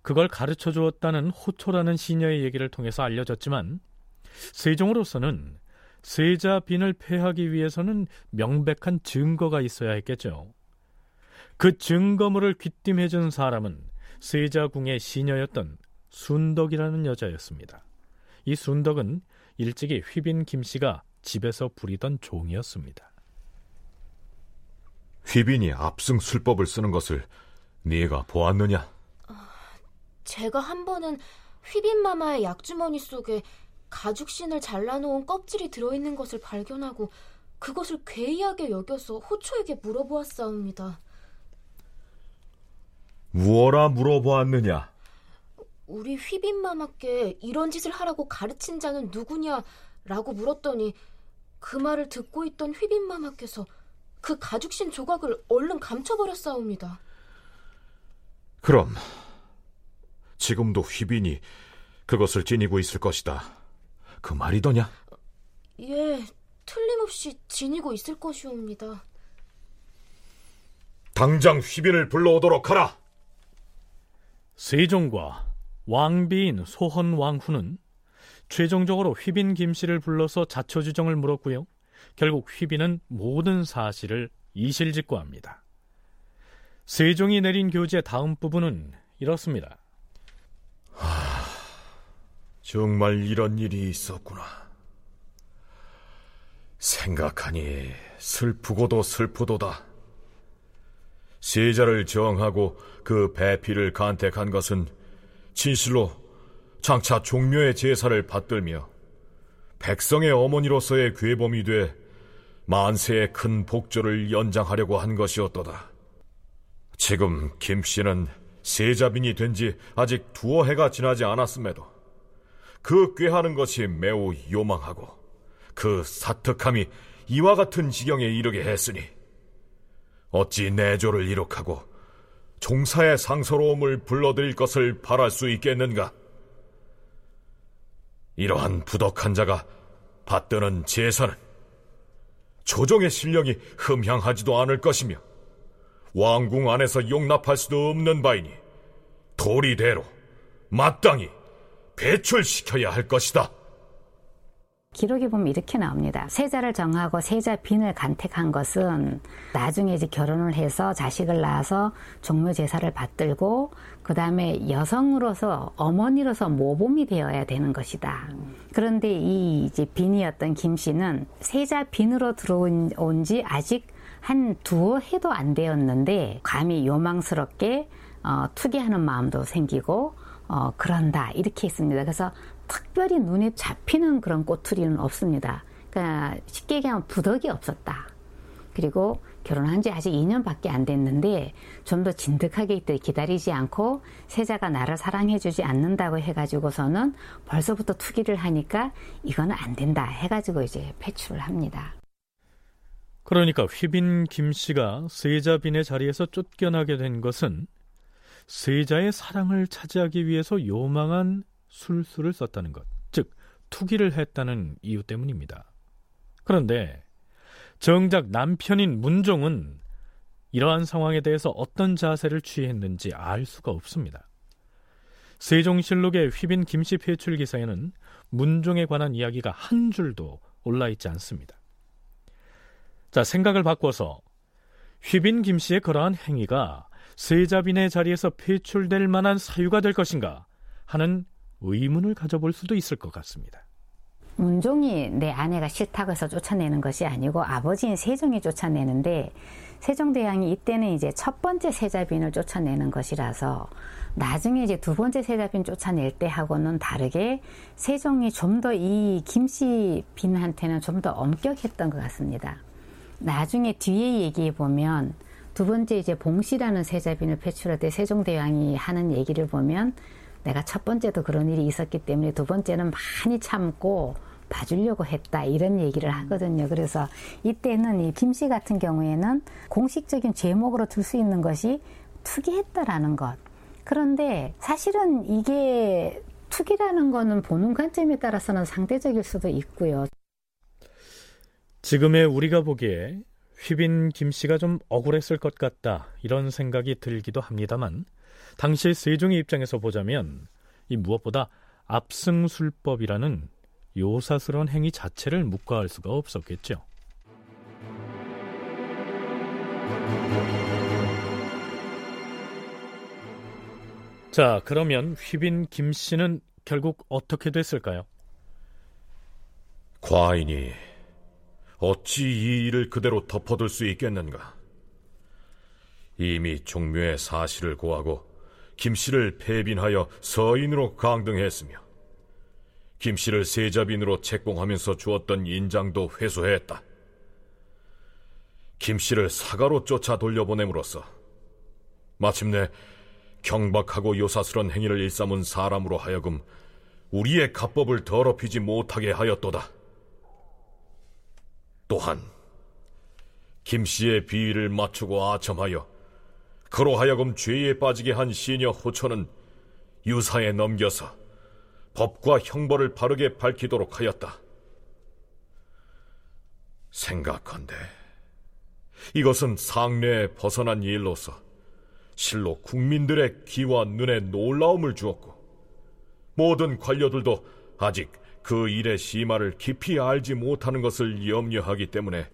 그걸 가르쳐 주었다는 호초라는 시녀의 얘기를 통해서 알려졌지만 세종으로서는 세자 빈을 패하기 위해서는 명백한 증거가 있어야 했겠죠. 그 증거물을 귀띔해준 사람은 세자궁의 시녀였던 순덕이라는 여자였습니다. 이 순덕은 일찍이 휘빈 김씨가 집에서 부리던 종이었습니다. 휘빈이 압승 술법을 쓰는 것을 네가 보았느냐? 제가 한 번은 휘빈 마마의 약주머니 속에 가죽신을 잘라놓은 껍질이 들어있는 것을 발견하고 그것을 괴이하게 여겨서 호초에게 물어보았사옵니다. 무어라 물어보았느냐? 우리 휘빈마마께 이런 짓을 하라고 가르친 자는 누구냐라고 물었더니 그 말을 듣고 있던 휘빈마마께서 그 가죽신 조각을 얼른 감춰버렸사옵니다. 그럼 지금도 휘빈이 그것을 지니고 있을 것이다. 그 말이더냐? 예, 틀림없이 지니고 있을 것이옵니다. 당장 휘빈을 불러오도록 하라. 세종과 왕비인 소헌 왕후는 최종적으로 휘빈 김씨를 불러서 자초지정을 물었고요. 결국 휘빈은 모든 사실을 이실직고합니다. 세종이 내린 교재 다음 부분은 이렇습니다. 하, 정말 이런 일이 있었구나. 생각하니 슬프고도 슬프도다. 세자를 정하고 그 배필을 간택한 것은 진실로 장차 종묘의 제사를 받들며 백성의 어머니로서의 괴범이 돼 만세의 큰 복조를 연장하려고 한 것이었도다. 지금 김 씨는 세자빈이 된 지 아직 두어 해가 지나지 않았음에도 그 꾀하는 것이 매우 요망하고 그 사특함이 이와 같은 지경에 이르게 했으니 어찌 내조를 이룩하고 종사의 상서로움을 불러들일 것을 바랄 수 있겠는가? 이러한 부덕한 자가 받드는 제사는 조정의 실력이 흠향하지도 않을 것이며 왕궁 안에서 용납할 수도 없는 바이니 도리대로 마땅히 배출시켜야 할 것이다. 기록에 보면 이렇게 나옵니다. 세자를 정하고 세자 빈을 간택한 것은 나중에 이제 결혼을 해서 자식을 낳아서 종묘 제사를 받들고 그 다음에 여성으로서 어머니로서 모범이 되어야 되는 것이다. 그런데 이 이제 빈이었던 김 씨는 세자 빈으로 들어온 지 아직 한 두어 해도 안 되었는데 감히 요망스럽게 어, 투기하는 마음도 생기고 어, 그런다 이렇게 했습니다. 그래서 특별히 눈에 잡히는 그런 꼬투리는 없습니다. 그러니까 쉽게 얘기하면 부덕이 없었다. 그리고 결혼한 지 아직 2년밖에 안 됐는데 좀 더 진득하게 기다리지 않고 세자가 나를 사랑해주지 않는다고 해가지고서는 벌써부터 투기를 하니까 이거는 안 된다 해가지고 이제 배출을 합니다. 그러니까 휘빈 김 씨가 세자빈의 자리에서 쫓겨나게 된 것은 세자의 사랑을 차지하기 위해서 요망한 술수를 썼다는 것, 즉 투기를 했다는 이유 때문입니다. 그런데 정작 남편인 문종은 이러한 상황에 대해서 어떤 자세를 취했는지 알 수가 없습니다. 세종실록의 휘빈 김씨 폐출 기사에는 문종에 관한 이야기가 한 줄도 올라 있지 않습니다. 자, 생각을 바꿔서 휘빈 김씨의 그러한 행위가 세자빈의 자리에서 폐출될 만한 사유가 될 것인가 하는 의문을 가져볼 수도 있을 것 같습니다. 문종이 내 아내가 싫다고 해서 쫓아내는 것이 아니고 아버지인 세종이 쫓아내는데 세종대왕이 이때는 이제 첫 번째 세자빈을 쫓아내는 것이라서 나중에 이제 두 번째 세자빈 쫓아낼 때하고는 다르게 세종이 좀 더 이 김씨 빈한테는 좀 더 엄격했던 것 같습니다. 나중에 뒤에 얘기해 보면 두 번째 이제 봉씨라는 세자빈을 배출할 때 세종대왕이 하는 얘기를 보면 내가 첫 번째도 그런 일이 있었기 때문에 두 번째는 많이 참고 봐주려고 했다 이런 얘기를 하거든요. 그래서 이때는 이 김 씨 같은 경우에는 공식적인 제목으로 들 수 있는 것이 투기했다라는 것. 그런데 사실은 이게 투기라는 거는 보는 관점에 따라서는 상대적일 수도 있고요. 지금의 우리가 보기에 휘빈 김 씨가 좀 억울했을 것 같다 이런 생각이 들기도 합니다만 당시 세종의 입장에서 보자면 이 무엇보다 압승술법이라는 요사스러운 행위 자체를 묵과할 수가 없었겠죠. 자, 그러면 휘빈 김 씨는 결국 어떻게 됐을까요? 과인이 어찌 이 일을 그대로 덮어둘 수 있겠는가? 이미 종묘의 사실을 고하고 김 씨를 폐빈하여 서인으로 강등했으며 김 씨를 세자빈으로 책봉하면서 주었던 인장도 회수했다. 김 씨를 사가로 쫓아 돌려보냄으로써 마침내 경박하고 요사스런 행위를 일삼은 사람으로 하여금 우리의 가법을 더럽히지 못하게 하였도다. 또한 김 씨의 비위를 맞추고 아첨하여 그로 하여금 죄에 빠지게 한 시녀 호천은 유사에 넘겨서 법과 형벌을 바르게 밝히도록 하였다. 생각한데 이것은 상례에 벗어난 일로서 실로 국민들의 귀와 눈에 놀라움을 주었고 모든 관료들도 아직 그 일의 심화를 깊이 알지 못하는 것을 염려하기 때문에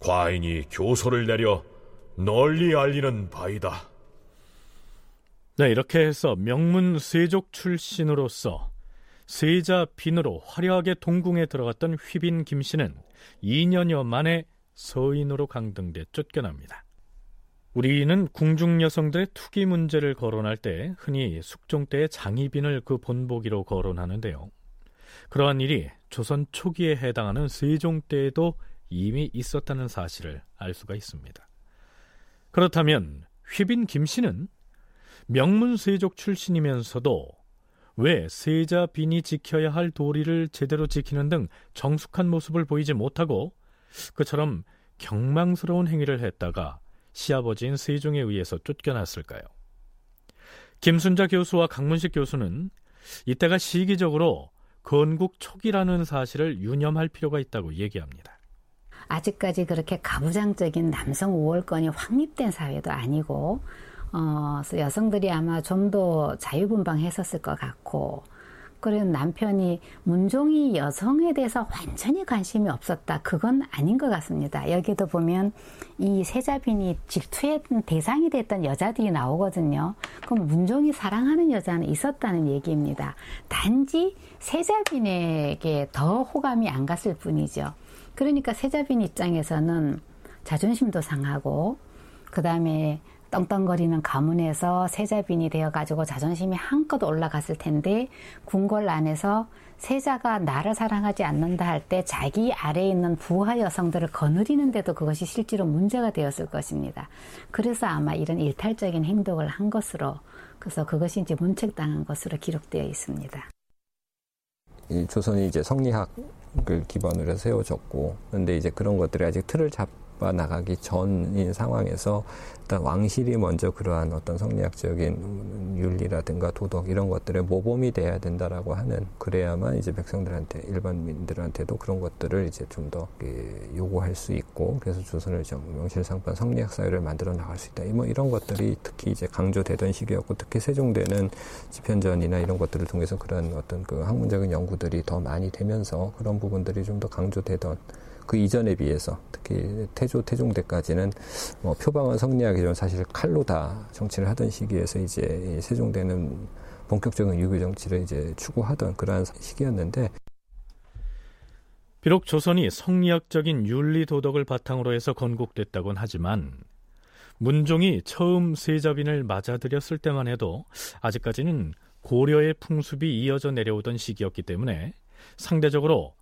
과인이 교서를 내려 널리 알리는 바이다. 네, 이렇게 해서 명문 세족 출신으로서 세자 빈으로 화려하게 동궁에 들어갔던 휘빈 김씨는 2년여 만에 서인으로 강등돼 쫓겨납니다. 우리는 궁중 여성들의 투기 문제를 거론할 때 흔히 숙종 때의 장희빈을 그 본보기로 거론하는데요. 그러한 일이 조선 초기에 해당하는 세종 때에도 이미 있었다는 사실을 알 수가 있습니다. 그렇다면 휘빈 김씨는 명문 세족 출신이면서도 왜 세자 빈이 지켜야 할 도리를 제대로 지키는 등 정숙한 모습을 보이지 못하고 그처럼 경망스러운 행위를 했다가 시아버지인 세종에 의해서 쫓겨났을까요? 김순자 교수와 강문식 교수는 이때가 시기적으로 건국 초기라는 사실을 유념할 필요가 있다고 얘기합니다. 아직까지 그렇게 가부장적인 남성 우월권이 확립된 사회도 아니고 어, 여성들이 아마 좀 더 자유분방했었을 것 같고 그리고 남편이 문종이 여성에 대해서 완전히 관심이 없었다. 그건 아닌 것 같습니다. 여기도 보면 이 세자빈이 질투의 대상이 됐던 여자들이 나오거든요. 그럼 문종이 사랑하는 여자는 있었다는 얘기입니다. 단지 세자빈에게 더 호감이 안 갔을 뿐이죠. 그러니까 세자빈 입장에서는 자존심도 상하고 그 다음에 떵떵거리는 가문에서 세자빈이 되어가지고 자존심이 한껏 올라갔을 텐데 궁궐 안에서 세자가 나를 사랑하지 않는다 할 때 자기 아래에 있는 부하 여성들을 거느리는데도 그것이 실제로 문제가 되었을 것입니다. 그래서 아마 이런 일탈적인 행동을 한 것으로 그래서 그것이 이제 문책당한 것으로 기록되어 있습니다. 이 조선이 이제 성리학을 기반으로 세워졌고, 근데 이제 그런 것들이 아직 틀을 잡 아 나가기 전인 상황에서 일단 왕실이 먼저 그러한 어떤 성리학적인 윤리라든가 도덕 이런 것들의 모범이 돼야 된다라고 하는 그래야만 이제 백성들한테 일반민들한테도 그런 것들을 이제 좀 더 요구할 수 있고 그래서 조선을 좀 명실상부한 성리학 사회를 만들어 나갈 수 있다. 뭐 이런 것들이 특히 이제 강조되던 시기였고 특히 세종대는 집현전이나 이런 것들을 통해서 그런 어떤 그 학문적인 연구들이 더 많이 되면서 그런 부분들이 좀 더 강조되던 그 이전에 비해서 특히 태조 태종 때까지는 뭐 표방원 성리학이 사실 칼로 다 정치를 하던 시기에서 이제 세종대는 본격적인 유교 정치를 이제 추구하던 그러한 시기였는데 비록 조선이 성리학적인 윤리 도덕을 바탕으로 해서 건국됐다곤 하지만 문종이 처음 세자빈을 맞아들였을 때만 해도 아직까지는 고려의 풍습이 이어져 내려오던 시기였기 때문에 상대적으로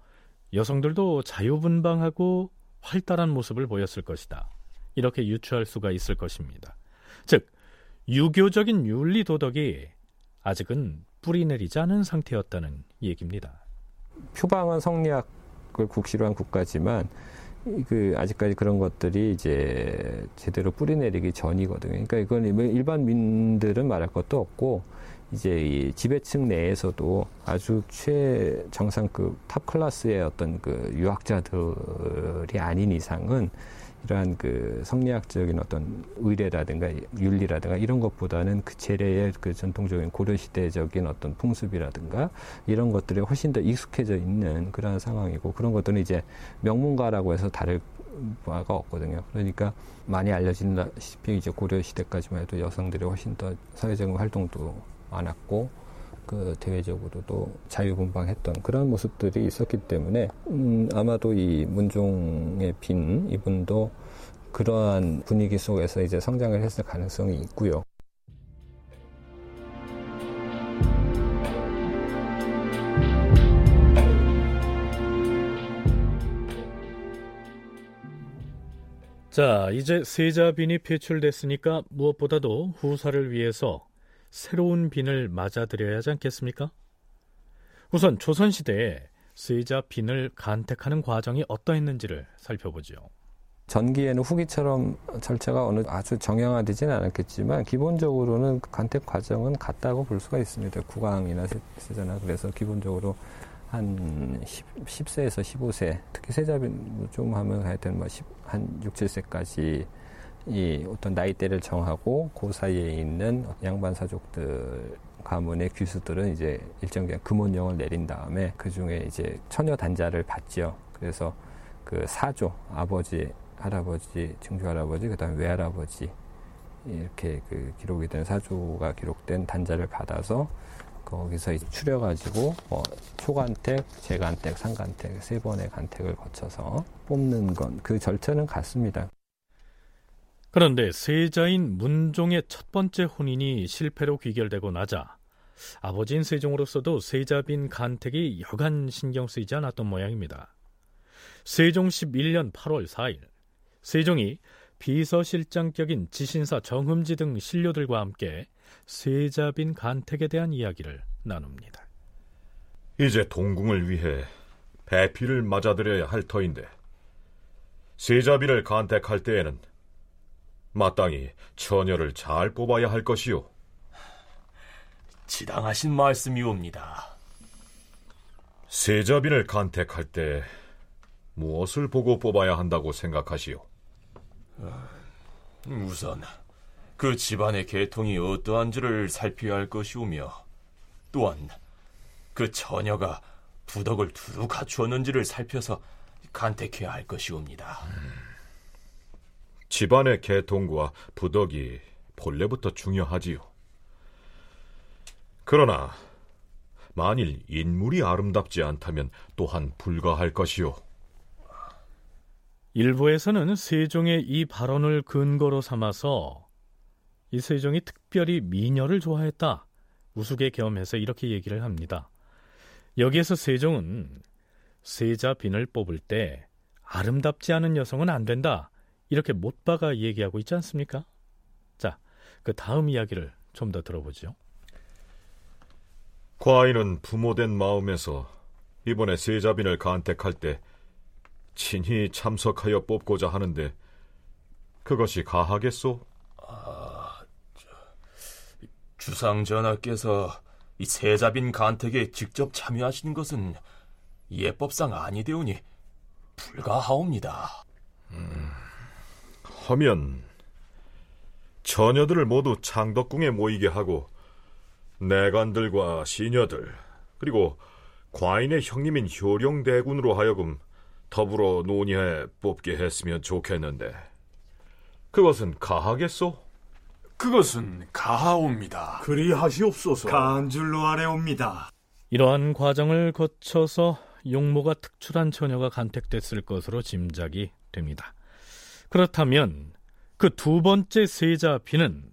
여성들도 자유분방하고 활달한 모습을 보였을 것이다. 이렇게 유추할 수가 있을 것입니다. 즉, 유교적인 윤리 도덕이 아직은 뿌리 내리지 않은 상태였다는 얘기입니다. 표방은 성리학을 국시로 한 국가지만 그 아직까지 그런 것들이 이제 제대로 뿌리 내리기 전이거든요. 그러니까 이건 일반 민들은 말할 것도 없고 이제 이 지배층 내에서도 아주 최정상급 탑 클래스의 어떤 그 유학자들이 아닌 이상은 이러한 그 성리학적인 어떤 의례라든가 윤리라든가 이런 것보다는 그 재래의 그 전통적인 고려시대적인 어떤 풍습이라든가 이런 것들에 훨씬 더 익숙해져 있는 그러한 상황이고 그런 것들은 이제 명문가라고 해서 다를 바가 없거든요. 그러니까 많이 알려진다시피 이제 고려시대까지만 해도 여성들이 훨씬 더 사회적인 활동도 많았고 그 대외적으로도 자유분방했던 그런 모습들이 있었기 때문에 음, 아마도 이 문종의 빈 이분도 그러한 분위기 속에서 이제 성장을 했을 가능성이 있고요. 자, 이제 세자빈이 배출됐으니까 무엇보다도 후사를 위해서 새로운 빈을 맞아들여야 하지 않겠습니까? 우선 조선시대에 세자빈을 간택하는 과정이 어떠했는지를 살펴보죠. 전기에는 후기처럼 절차가 어느 아주 정형화되지는 않았겠지만 기본적으로는 간택 과정은 같다고 볼 수가 있습니다. 국왕이나 세자나 그래서 기본적으로 한 10, 세에서 15세, 특히 세자빈 좀 하면 하여튼 뭐 10, 한 6, 7세까지 이 어떤 나이대를 정하고 그 사이에 있는 양반 사족들 가문의 귀수들은 이제 일정 기간 금원령을 내린 다음에 그 중에 이제 처녀 단자를 받지요. 그래서 그 사조 아버지, 할아버지, 증조 할아버지, 그다음에 외할아버지 이렇게 그 기록이 된 사조가 기록된 단자를 받아서 거기서 이제 추려가지고 뭐 초간택, 재간택, 상간택 세 번의 간택을 거쳐서 뽑는 건 그 절차는 같습니다. 그런데 세자인 문종의 첫 번째 혼인이 실패로 귀결되고 나자 아버지인 세종으로서도 세자빈 간택이 여간 신경 쓰이지 않았던 모양입니다. 세종 11년 8월 4일 세종이 비서실장격인 지신사 정흠지 등 신료들과 함께 세자빈 간택에 대한 이야기를 나눕니다. 이제 동궁을 위해 배피를 맞아들여야 할 터인데 세자빈을 간택할 때에는 마땅히 처녀를 잘 뽑아야 할 것이요. 지당하신 말씀이옵니다. 세자빈을 간택할 때 무엇을 보고 뽑아야 한다고 생각하시오? 우선 그 집안의 계통이 어떠한지를 살펴야 할 것이오며 또한 그 처녀가 부덕을 두루 갖추었는지를 살펴서 간택해야 할 것이옵니다. 음. 집안의 계통과 부덕이 본래부터 중요하지요. 그러나 만일 인물이 아름답지 않다면 또한 불가할 것이요. 일부에서는 세종의 이 발언을 근거로 삼아서 이 세종이 특별히 미녀를 좋아했다. 우스개 겸해서 이렇게 얘기를 합니다. 여기에서 세종은 세자 빈을 뽑을 때 아름답지 않은 여성은 안 된다. 이렇게 못 박아 얘기하고 있지 않습니까? 자, 그 다음 이야기를 좀 더 들어보죠. 과인은 부모된 마음에서 이번에 세자빈을 간택할 때 친히 참석하여 뽑고자 하는데 그것이 가하겠소? 아, 저, 주상 전하께서 이 세자빈 간택에 직접 참여하시는 것은 예법상 아니되오니 불가하옵니다. 음. 하면 처녀들을 모두 창덕궁에 모이게 하고 내관들과 시녀들 그리고 과인의 형님인 효령대군으로 하여금 더불어 논의해 뽑게 했으면 좋겠는데 그것은 가하겠소? 그것은 가하옵니다. 그리하시옵소서. 가한 줄로 아래옵니다. 이러한 과정을 거쳐서 용모가 특출한 처녀가 간택됐을 것으로 짐작이 됩니다. 그렇다면 그 두 번째 세자 비는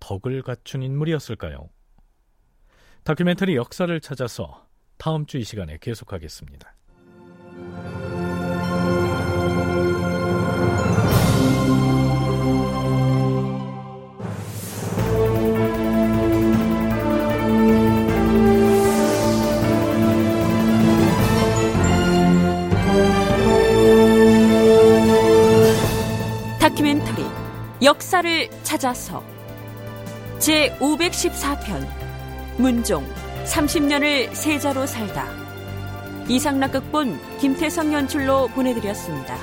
덕을 갖춘 인물이었을까요? 다큐멘터리 역사를 찾아서 다음 주 이 시간에 계속하겠습니다. 역사를 찾아서 제 514편 문종 30년을 세자로 살다 이상락 극본 김태성 연출로 보내드렸습니다.